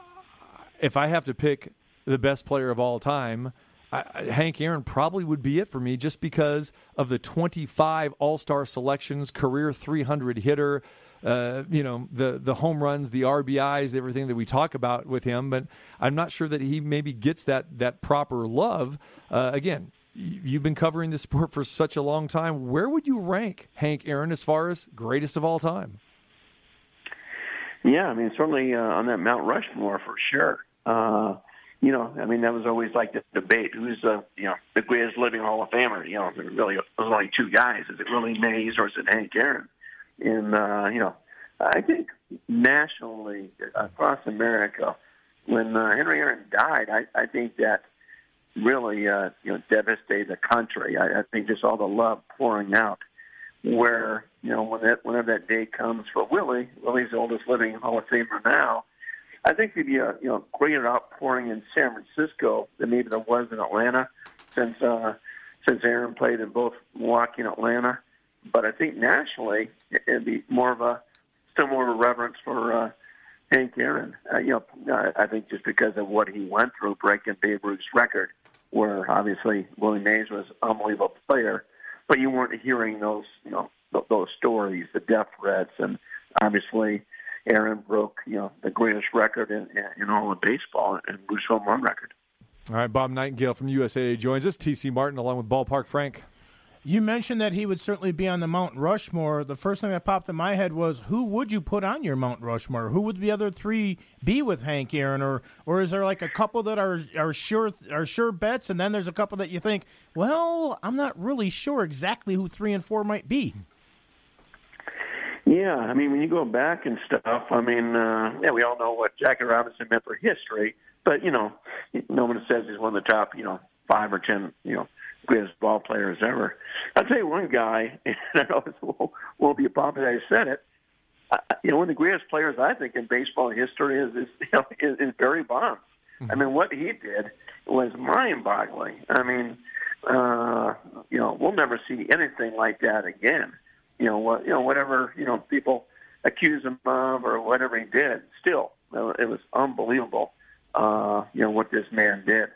if I have to pick the best player of all time, I, Hank Aaron probably would be it for me just because of the 25 All Star selections, career 300 hitter, uh, you know the the home runs, the RBIs, everything that we talk about with him. But I'm not sure that he maybe gets that that proper love. Uh, again, you've been covering this sport for such a long time. Where would you rank Hank Aaron as far as greatest of all time? Yeah, I mean certainly uh, on that Mount Rushmore for sure. Uh, you know, I mean that was always like the debate: who's the you know the greatest living Hall of Famer? You know, really, there's only two guys. Is it really Mays or is it Hank Aaron? in uh, you know, I think nationally across America, when uh, Henry Aaron died, I, I think that really uh, you know devastated the country. I, I think just all the love pouring out. Where you know when that whenever that day comes for Willie, Willie's the oldest living Hall of Famer now. I think there'd be a you know greater outpouring in San Francisco than maybe there was in Atlanta, since uh, since Aaron played in both Milwaukee and Atlanta. But I think nationally, it'd be more of a similar reverence for uh, Hank Aaron. Uh, you know, I think just because of what he went through breaking Babe Ruth's record, where obviously Willie Mays was an unbelievable player, but you weren't hearing those, you know, those stories, the death threats, and obviously Aaron broke, you know, the greatest record in, in all of baseball and Bruce home run record. All right, Bob Nightengale from USA joins us. TC Martin along with Ballpark Frank. You mentioned that he would certainly be on the Mount Rushmore. The first thing that popped in my head was who would you put on your Mount Rushmore? Who would the other three be with Hank Aaron, or or is there like a couple that are are sure are sure bets, and then there's a couple that you think, well, I'm not really sure exactly who three and four might be. Yeah, I mean when you go back and stuff, I mean, uh, yeah, we all know what Jackie Robinson meant for history, but you know, no one says he's one of the top, you know, five or ten, you know greatest ball players ever. I'll tell you one guy, and I know it won't, be popular. I said it. Uh, you know, one of the greatest players I think in baseball history is is, you know, is, is Barry Bonds. Mm-hmm. I mean, what he did was mind-boggling. I mean, uh, you know, we'll never see anything like that again. You know, what you know, whatever you know, people accuse him of or whatever he did. Still, it was unbelievable. Uh, you know what this man did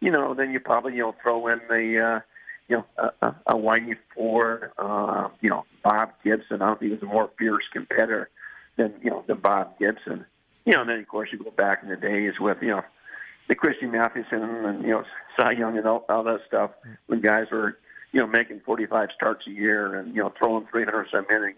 you know, then you probably you know throw in the uh, you know a, a, a Ford, uh, you know Bob Gibson. I don't think he was a more fierce competitor than you know than Bob Gibson. You know, and then of course you go back in the days with you know the Christy Mathewson and you know Cy Young and all, all that stuff when guys were you know making 45 starts a year and you know throwing 300 some innings.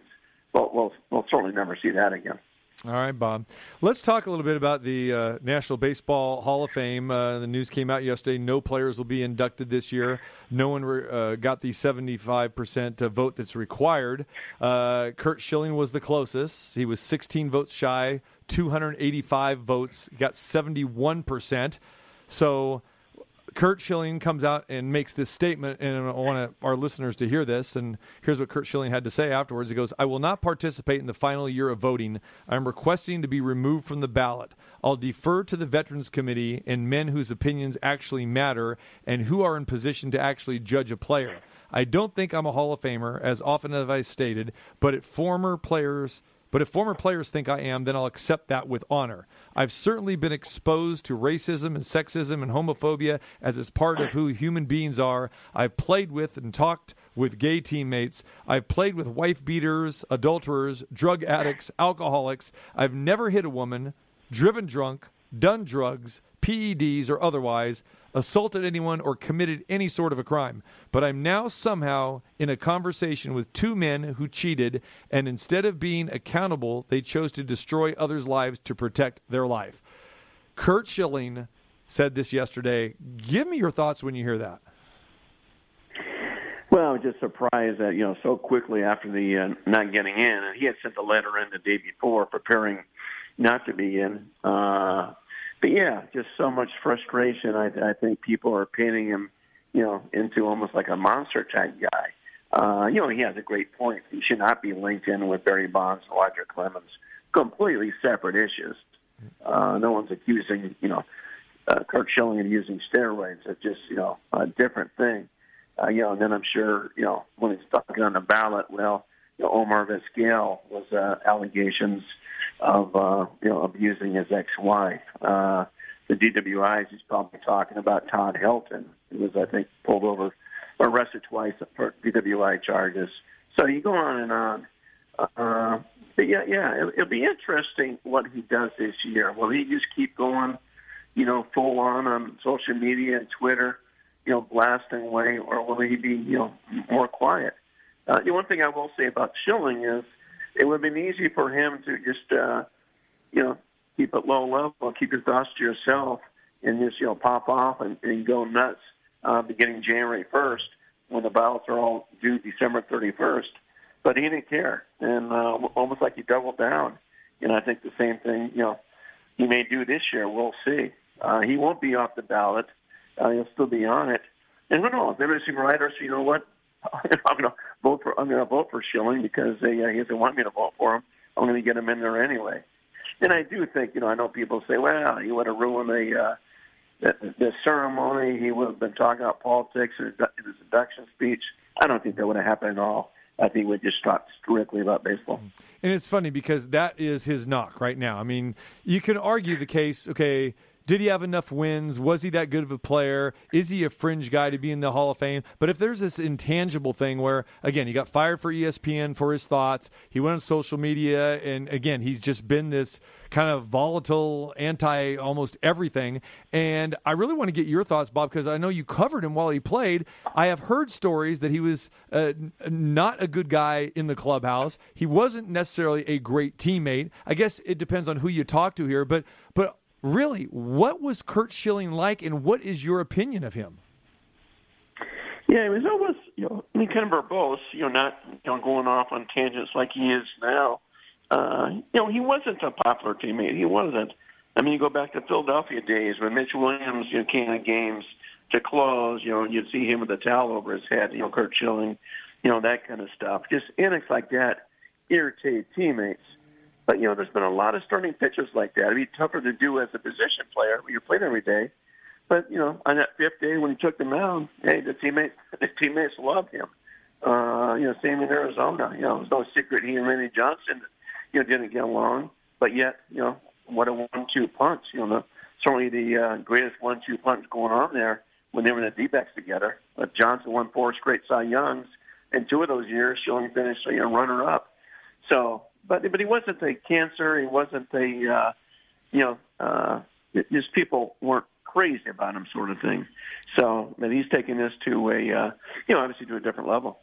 Well, we'll we'll certainly never see that again. All right, Bob. Let's talk a little bit about the uh, National Baseball Hall of Fame. Uh, the news came out yesterday. No players will be inducted this year. No one re- uh, got the 75% uh, vote that's required. Uh, Curt Schilling was the closest. He was 16 votes shy, 285 votes, got 71%. So Curt Schilling comes out and makes this statement, and I want our listeners to hear this. And here's what Curt Schilling had to say afterwards. He goes, I will not participate in the final year of voting. I'm requesting to be removed from the ballot. I'll defer to the Veterans Committee and men whose opinions actually matter and who are in position to actually judge a player. I don't think I'm a Hall of Famer, as often as I've stated, but at former players but if former players think I am, then I'll accept that with honor. I've certainly been exposed to racism and sexism and homophobia as it's part of who human beings are. I've played with and talked with gay teammates. I've played with wife beaters, adulterers, drug addicts, alcoholics. I've never hit a woman, driven drunk, done drugs, PEDs, or otherwise assaulted anyone, or committed any sort of a crime. But I'm now somehow in a conversation with two men who cheated, and instead of being accountable, they chose to destroy others' lives to protect their life. Curt Schilling said this yesterday. Give me your thoughts when you hear that. Well, I was just surprised that you know so quickly after the uh, not getting in, and he had sent the letter in the day before preparing not to be in. Uh, but yeah, just so much frustration. I, I think people are painting him, you know, into almost like a monster type guy. Uh, you know, he has a great point. He should not be linked in with Barry Bonds and Roger Clemens. Completely separate issues. Uh, no one's accusing, you know, uh, Curt Schilling of using steroids. It's just, you know, a different thing. Uh, you know, and then I'm sure, you know, when he's talking on the ballot, well, you know, Omar Vizquel was uh, allegations of, uh, you know, abusing his ex-wife. Uh, the DWIs, he's probably talking about Todd Helton, who was, I think, pulled over, or arrested twice for DWI charges. So you go on and on. Uh, but yeah, yeah, it'll, it'll be interesting what he does this year. Will he just keep going, you know, full on on social media and Twitter, you know, blasting away, or will he be, you know, more quiet? Uh, the one thing I will say about Schilling is it would have been easy for him to just, uh, you know, keep it low level, keep your thoughts to yourself, and just, you know, pop off and, and go nuts uh, beginning January 1st when the ballots are all due December 31st. But he didn't care, and uh, almost like he doubled down. And I think the same thing, you know, he may do this year. We'll see. Uh, he won't be off the ballot. Uh, he'll still be on it. And who knows? There may be some writers. You know what? I'm going to vote for. I'm going to vote for Schilling because they, uh, he doesn't want me to vote for him. I'm going to get him in there anyway. And I do think, you know, I know people say, well, he would have ruined the uh, the, the ceremony. He would have been talking about politics in his induction speech. I don't think that would have happened at all. I think we just talk strictly about baseball. And it's funny because that is his knock right now. I mean, you can argue the case, okay, did he have enough wins? Was he that good of a player? Is he a fringe guy to be in the Hall of Fame? But if there's this intangible thing where, again, he got fired for ESPN for his thoughts, he went on social media, and again, he's just been this kind of volatile, anti almost everything. And I really want to get your thoughts, Bob, because I know you covered him while he played. I have heard stories that he was uh, not a good guy in the clubhouse. He wasn't necessarily a great teammate. I guess it depends on who you talk to here, but but really, what was Curt Schilling like, and what is your opinion of him? Yeah, he was always, you know, I mean, kind of verbose, you know, not you know, going off on tangents like he is now. Uh, you know, he wasn't a popular teammate. He wasn't. I mean, you go back to Philadelphia days when Mitch Williams, you know, came in games to close, you know, you'd see him with a towel over his head, you know, Curt Schilling, you know, that kind of stuff. Just antics like that irritate teammates. But you know, there's been a lot of starting pitchers like that. It'd be tougher to do as a position player when you're playing every day. But you know, on that fifth day when he took the mound, hey, the teammates, the teammates loved him. Uh, you know, same in Arizona. You know, it's no secret he and Randy Johnson, you know, didn't get along. But yet, you know, what a one-two punch. You know, certainly the uh, greatest one-two punch going on there when they were in the D-backs together. But Johnson won four straight Cy Youngs, and two of those years, she only finished you know, runner-up. So but but he wasn't a cancer. He wasn't a uh, you know uh, just people weren't crazy about him, sort of thing. So, but he's taking this to a uh, you know obviously to a different level.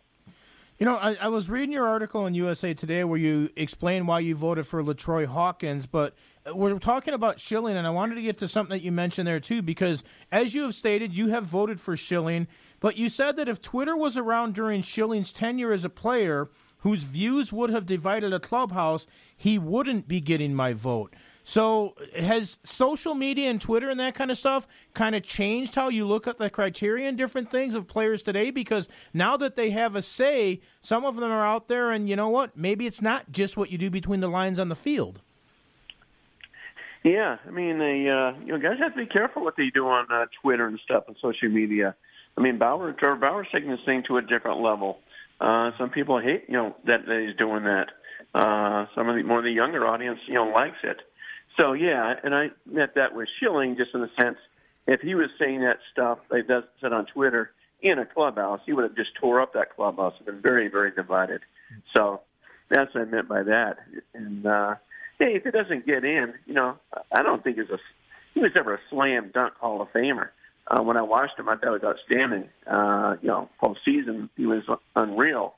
You know, I, I was reading your article in USA Today where you explain why you voted for LaTroy Hawkins, but we're talking about Schilling, and I wanted to get to something that you mentioned there too, because as you have stated, you have voted for Schilling, but you said that if Twitter was around during Schilling's tenure as a player, whose views would have divided a clubhouse, he wouldn't be getting my vote. So has social media and Twitter and that kind of stuff kind of changed how you look at the criteria and different things of players today? Because now that they have a say, some of them are out there, and you know what? Maybe it's not just what you do between the lines on the field. Yeah, I mean, they, uh, you know, guys have to be careful what they do on uh, Twitter and stuff and social media. I mean, Bauer, Trevor Bauer's taking this thing to a different level. Uh, some people hate, you know, that, that he's doing that. Uh, some of the more of the younger audience, you know, likes it. So yeah, and I met that with Schilling just in the sense if he was saying that stuff that does said on Twitter in a clubhouse, he would have just tore up that clubhouse and been very, very divided. So that's what I meant by that. And uh, hey, if it doesn't get in, you know, I don't think he's a he was ever a slam dunk Hall of Famer uh, when I watched him, I thought he was outstanding. Uh, you know, postseason he was unreal.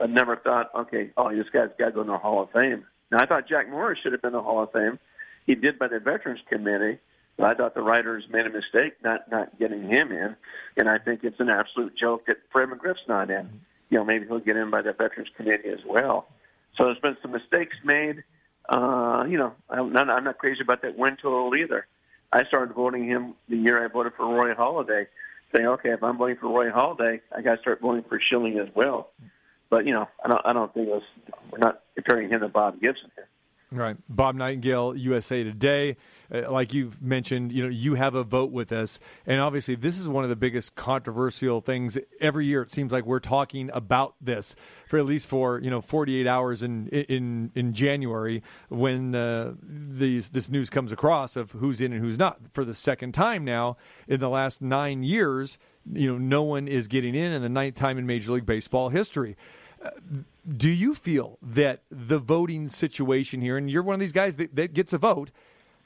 I never thought, okay, oh, this guy's got to go in the Hall of Fame. Now I thought Jack Morris should have been in the Hall of Fame. He did by the Veterans Committee. But I thought the writers made a mistake not not getting him in, and I think it's an absolute joke that Fred McGriff's not in. You know, maybe he'll get in by the Veterans Committee as well. So there's been some mistakes made. uh, you know, I'm not, I'm not crazy about that win total either. I started voting him the year I voted for Roy Halladay, saying, okay, if I'm voting for Roy Halladay, I got to start voting for Schilling as well. But you know, I don't, I don't think it was, we're not comparing him to Bob Gibson here. Right. Bob Nightengale, USA Today. Uh, like you've mentioned, you know, you have a vote with us. And obviously, this is one of the biggest controversial things. Every year, it seems like we're talking about this for at least for, you know, 48 hours in in, in January when uh, these, this news comes across of who's in and who's not. For the second time now in the last nine years, you know, no one is getting in, and the ninth time in Major League Baseball history do you feel that the voting situation here, and you're one of these guys that, that gets a vote,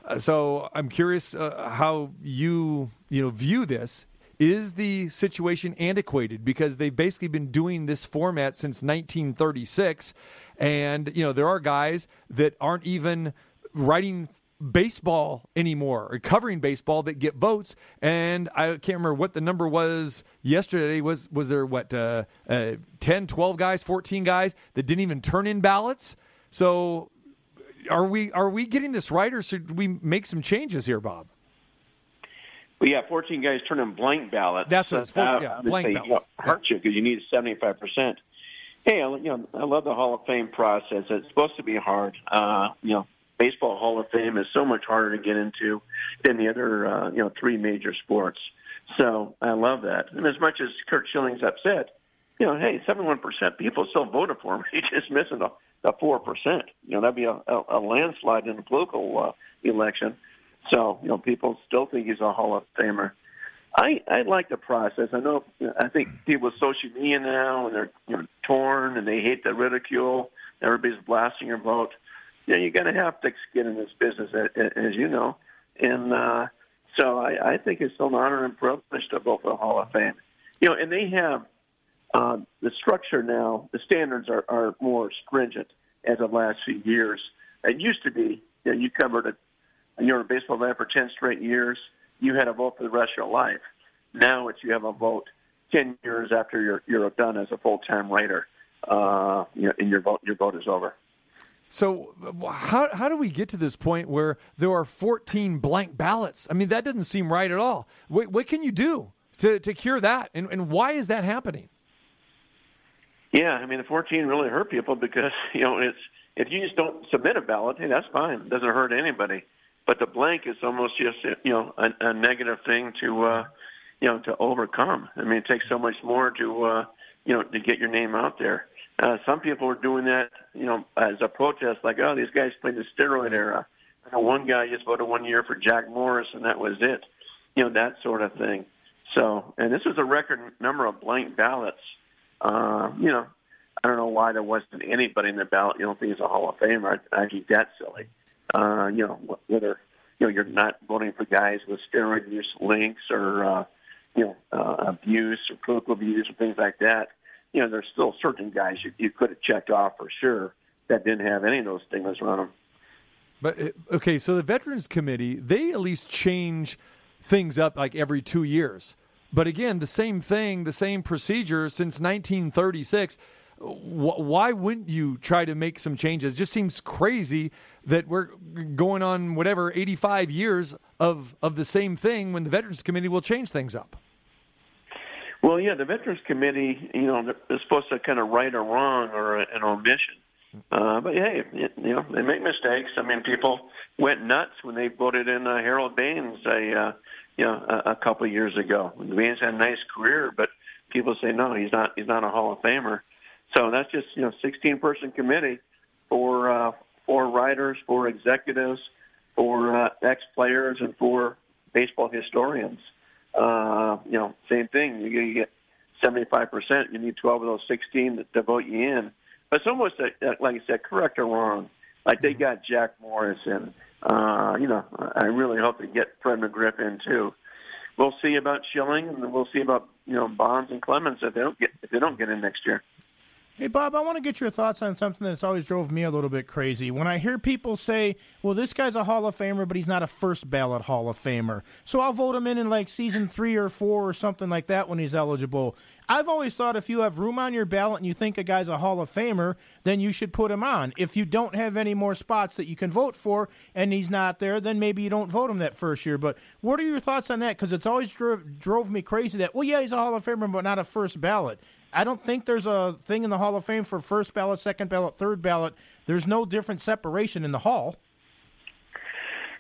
uh, so I'm curious uh, how you you know view this. Is the situation antiquated because they've basically been doing this format since 1936, and you know there are guys that aren't even writing baseball anymore or covering baseball that get votes and i can't remember what the number was yesterday was was there what uh, uh, 10 12 guys 14 guys that didn't even turn in ballots so are we are we getting this right or should we make some changes here bob Well, yeah, 14 guys turn in blank ballots. That's what it's for- Uh, yeah, I would blank ballots. You know, hurt you because you need 75 percent. Hey, I, you know, I love the Hall of Fame process. It's supposed to be hard. Uh, you know, baseball Hall of Fame is so much harder to get into than the other, uh, you know, three major sports. So I love that. And as much as Curt Schilling's upset, you know, hey, 71% people still voted for him. He's just missing the, the 4%. You know, that'd be a, a, a landslide in the political uh, election. So, you know, people still think he's a Hall of Famer. I, I like the process. I know. I think people with social media now, and they're you know, torn, and they hate the ridicule. Everybody's blasting your vote. You know, you're going to have thick skin in this business, as you know. And uh, so, I, I think it's an honor and privilege to vote for the Hall of Fame. You know, and they have uh, the structure now. The standards are, are more stringent as of last few years. It used to be. You, know, you covered it you're a baseball man for 10 straight years, you had a vote for the rest of your life. Now it's you have a vote 10 years after you're, you're done as a full-time writer, uh, you know, and your vote, your vote is over. So how how do we get to this point where there are 14 blank ballots i mean that doesn't seem right at all what, what can you do to, to cure that and, and why is that happening Yeah, I mean the 14 really hurt people because you know it's if you just don't submit a ballot, hey, that's fine. It doesn't hurt anybody. But the blank is almost just you know a, a negative thing to uh, you know to overcome. I mean, it takes so much more to uh, you know to get your name out there. Uh, some people are doing that you know as a protest, like oh these guys played the steroid era. I one guy just voted one year for Jack Morris, and that was it. You know that sort of thing. So, and this was a record number of blank ballots. Uh, you know, I don't know why there wasn't anybody in the ballot. You don't think he's a Hall of Famer? I, I think that's silly. Uh, you know, whether you know you're not voting for guys with steroid use links or uh, you know uh, abuse or political abuse or things like that. You know, there's still certain guys you, you could have checked off for sure that didn't have any of those stigmas around them. But uh, okay, so the Veterans Committee they at least change things up like every two years. But again, the same thing, the same procedure since 1936. Why wouldn't you try to make some changes? It just seems crazy that we're going on whatever 85 years of of the same thing when the Veterans Committee will change things up. Well, yeah, the Veterans Committee, you know, is supposed to kind of right a wrong or an omission. Uh, but hey, it, you know, they make mistakes. I mean, people went nuts when they voted in uh, Harold Baines a, uh, you know, a, a couple of years ago. Baines had a nice career, but people say no, he's not. He's not a Hall of Famer. So that's just you know, 16 person committee for uh, for writers, for executives, for uh, ex players, and for baseball historians. Uh, you know, same thing. You, you get 75%. You need 12 of those 16 to, to vote you in. But it's almost a, like I said, correct or wrong. Like they got Jack Morris in. Uh, you know, I really hope they get Fred McGriff in too. We'll see about Schilling, and we'll see about you know Bonds and Clemens if they don't get if they don't get in next year. Hey, Bob, I want to get your thoughts on something that's always drove me a little bit crazy. When I hear people say, well, this guy's a Hall of Famer, but he's not a first ballot Hall of Famer. So I'll vote him in in like season three or four or something like that when he's eligible. I've always thought if you have room on your ballot and you think a guy's a Hall of Famer, then you should put him on. If you don't have any more spots that you can vote for and he's not there, then maybe you don't vote him that first year. But what are your thoughts on that? Because it's always drove, drove me crazy that, well, yeah, he's a Hall of Famer, but not a first ballot. I don't think there's a thing in the Hall of Fame for first ballot, second ballot, third ballot. There's no different separation in the Hall.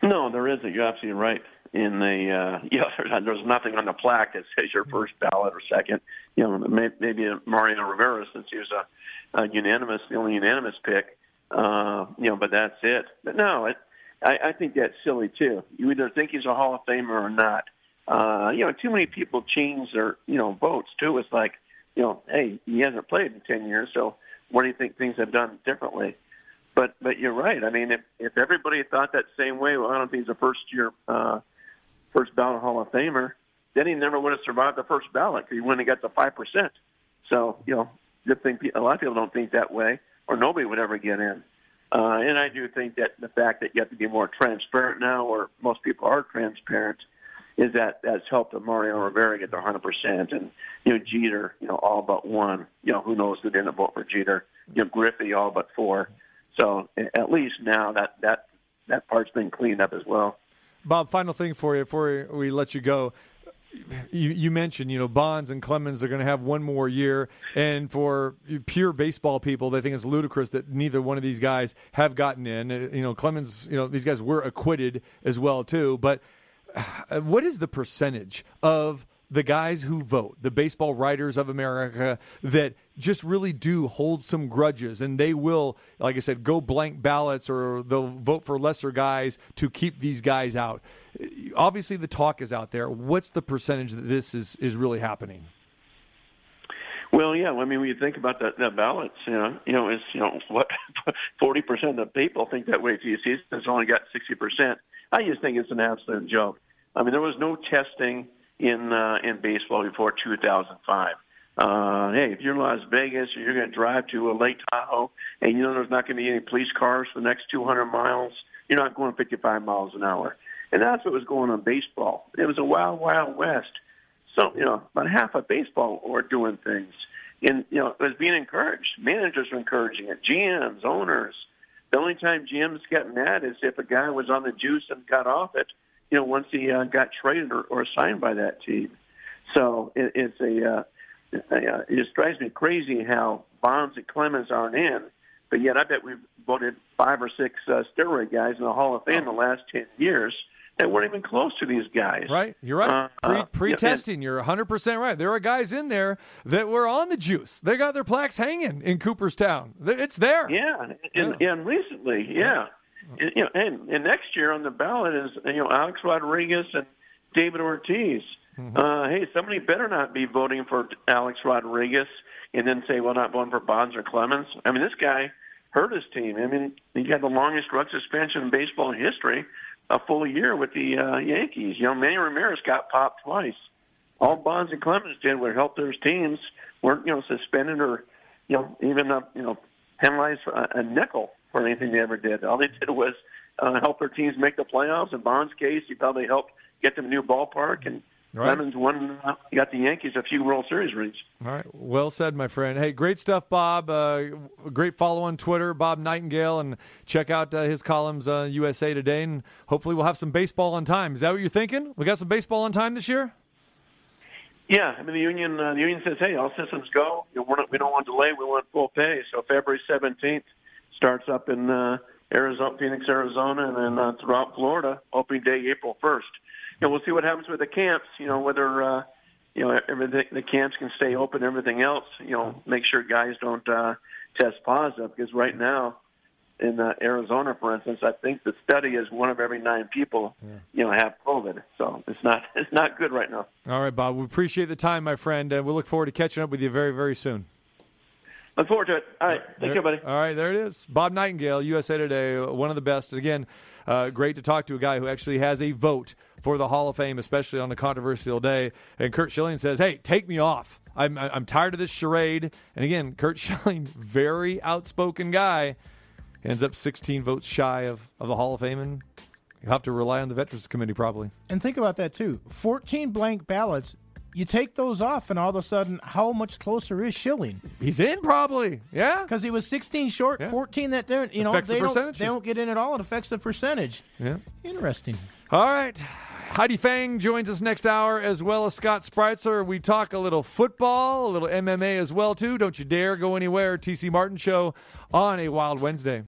No, there isn't. You're absolutely right. In the uh, yeah, there's, there's nothing on the plaque that says your first ballot or second. You know, may, maybe Mariano Rivera since he was a, a unanimous, the only unanimous pick. Uh, you know, but that's it. But no, it, I, I think that's silly too. You either think he's a Hall of Famer or not. Uh, you know, too many people change their you know votes too. It's like, you know, hey, he hasn't played in ten years, so what do you think things have done differently? But but you're right. I mean, if if everybody thought that same way, well, I don't think he's a first year uh, first ballot Hall of Famer. Then he never would have survived the first ballot because he wouldn't have got the five percent. So you know, good thing a lot of people don't think that way, or nobody would ever get in. Uh, and I do think that the fact that you have to be more transparent now, or most people are transparent, is that that's helped Mariano Rivera get the 100%. And, you know, Jeter, you know, all but one. You know, who knows who didn't vote for Jeter. You know, Griffey, all but four. So at least now that that that part's been cleaned up as well. Bob, final thing for you before we let you go. You, you mentioned, you know, Bonds and Clemens are going to have one more year, and for pure baseball people, they think it's ludicrous that neither one of these guys have gotten in. Uh, you know, Clemens, you know, these guys were acquitted as well too. But uh, what is the percentage of the guys who vote, the baseball writers of America, that just really do hold some grudges and they will, like I said, go blank ballots or they'll vote for lesser guys to keep these guys out. Obviously, the talk is out there. What's the percentage that this is, is really happening? Well, yeah. I mean, when you think about that, that ballots, you know, you know, it's you know what forty percent of the people think that way. See, it's only got sixty percent. I just think it's an absolute joke. I mean, there was no testing in uh, in baseball before 2005. Uh, hey, if you're in Las Vegas you're going to drive to a Lake Tahoe and you know there's not going to be any police cars for the next 200 miles, you're not going 55 miles an hour. And that's what was going on baseball. It was a wild, wild west. So, you know, about half of baseball were doing things. And, you know, it was being encouraged. Managers were encouraging it. GMs, owners. The only time GMs get mad is if a guy was on the juice and got off it you know, once he uh, got traded or, or signed by that team. So it, it's a, uh, uh, it just drives me crazy how Bonds and Clemens aren't in, but yet I bet we've voted five or six uh, steroid guys in the Hall of Fame in the last 10 years that weren't even close to these guys. Right, you're right. Uh, Pre, pre-testing, you're 100 percent right. There are guys in there that were on the juice. They got their plaques hanging in Cooperstown. It's there. Yeah, and, yeah. and recently, yeah you know, and, and next year on the ballot is you know Alex Rodriguez and David Ortiz. Mm-hmm. Uh, hey, somebody better not be voting for Alex Rodriguez and then say, well, not voting for Bonds or Clemens. I mean, this guy hurt his team. I mean, he had the longest drug suspension in baseball history, a full year with the uh, Yankees. You know, Manny Ramirez got popped twice. All Bonds and Clemens did was help their teams weren't you know suspended or you know even uh, you know penalized for a, a nickel for anything they ever did. All they did was uh, help their teams make the playoffs. In Bond's case, he probably helped get them a new ballpark, and right. Clemens won. Uh, got the Yankees a few World Series rings. All right, well said, my friend. Hey, great stuff, Bob. Uh, great follow on Twitter, Bob Nightengale, and check out uh, his columns uh, USA Today, and hopefully we'll have some baseball on time. Is that what you're thinking? We got some baseball on time this year. Yeah, I mean the union. Uh, the union says, "Hey, all systems go. You know, not, we don't want delay. We want full pay." So February seventeenth starts up in uh, Arizona, Phoenix, Arizona, and then uh, throughout Florida. Opening day April first. And we'll see what happens with the camps. You know whether uh, you know everything the camps can stay open. Everything else, you know, make sure guys don't uh, test positive because right now in uh, Arizona, for instance, I think the study is one of every nine people, yeah. you know, have COVID. So it's not it's not good right now. All right, Bob. We appreciate the time, my friend, and we look forward to catching up with you very very soon. Look forward to it. All right. Thank there, you, buddy. All right, there it is. Bob Nightengale, USA Today, one of the best. And again, uh, great to talk to a guy who actually has a vote for the Hall of Fame, especially on a controversial day. And Curt Schilling says, hey, take me off. I'm, I'm tired of this charade. And again, Curt Schilling, very outspoken guy, ends up 16 votes shy of, of the Hall of Fame. And you have to rely on the Veterans Committee probably. And think about that, too 14 blank ballots you take those off, and all of a sudden, how much closer is Schilling? He's in probably. Yeah. Because he was 16 short, Yeah. 14 that don't, you know, Affects the they don't, they don't get in at all. It affects the percentage. Yeah. Interesting. All right. Heidi Fang joins us next hour, as well as Scott Spreitzer. We talk a little football, a little MMA as well, too. Don't you dare go anywhere. TC Martin Show on a Wild Wednesday.